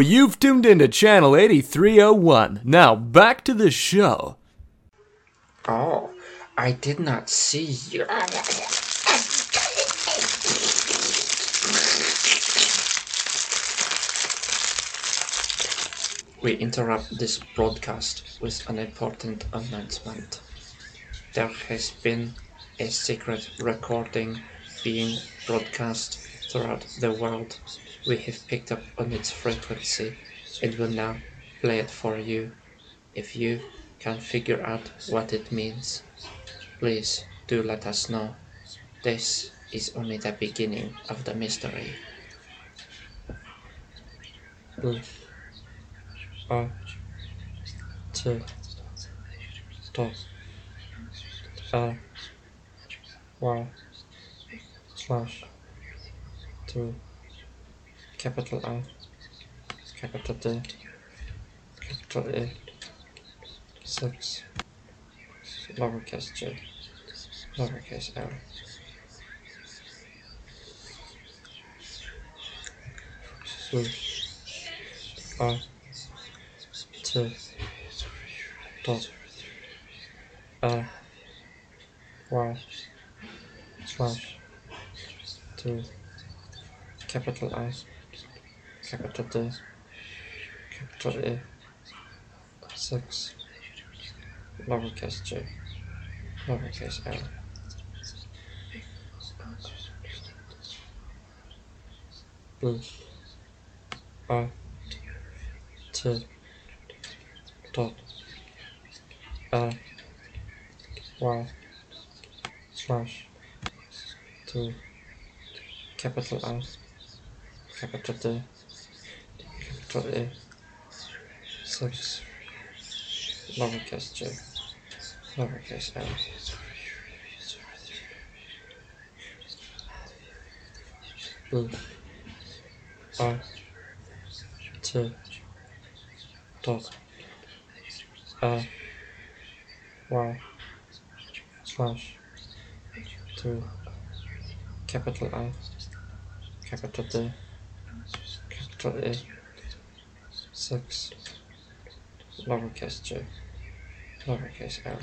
You've tuned into channel 8301. Now back to the show. Oh, I did not see you. We interrupt this broadcast with an important announcement. There has been a secret recording being broadcast throughout the world. We have picked up on its frequency and will now play it for you. If you can figure out what it means, please do let us know. This is only the beginning of the mystery. Slash two capital I capital D capital E six lowercase j lowercase l. Swoosh I T dot A Y slash two capital I capital D. Capital E six. Lowercase j lowercase l. Blue. I T. Dot. A Y. Slash. Two. Capital I capital D capital E six lowercase j lowercase l blue I T dot A Y. Slash. Two capital I. Capital D E six. Lowercase j. Lowercase l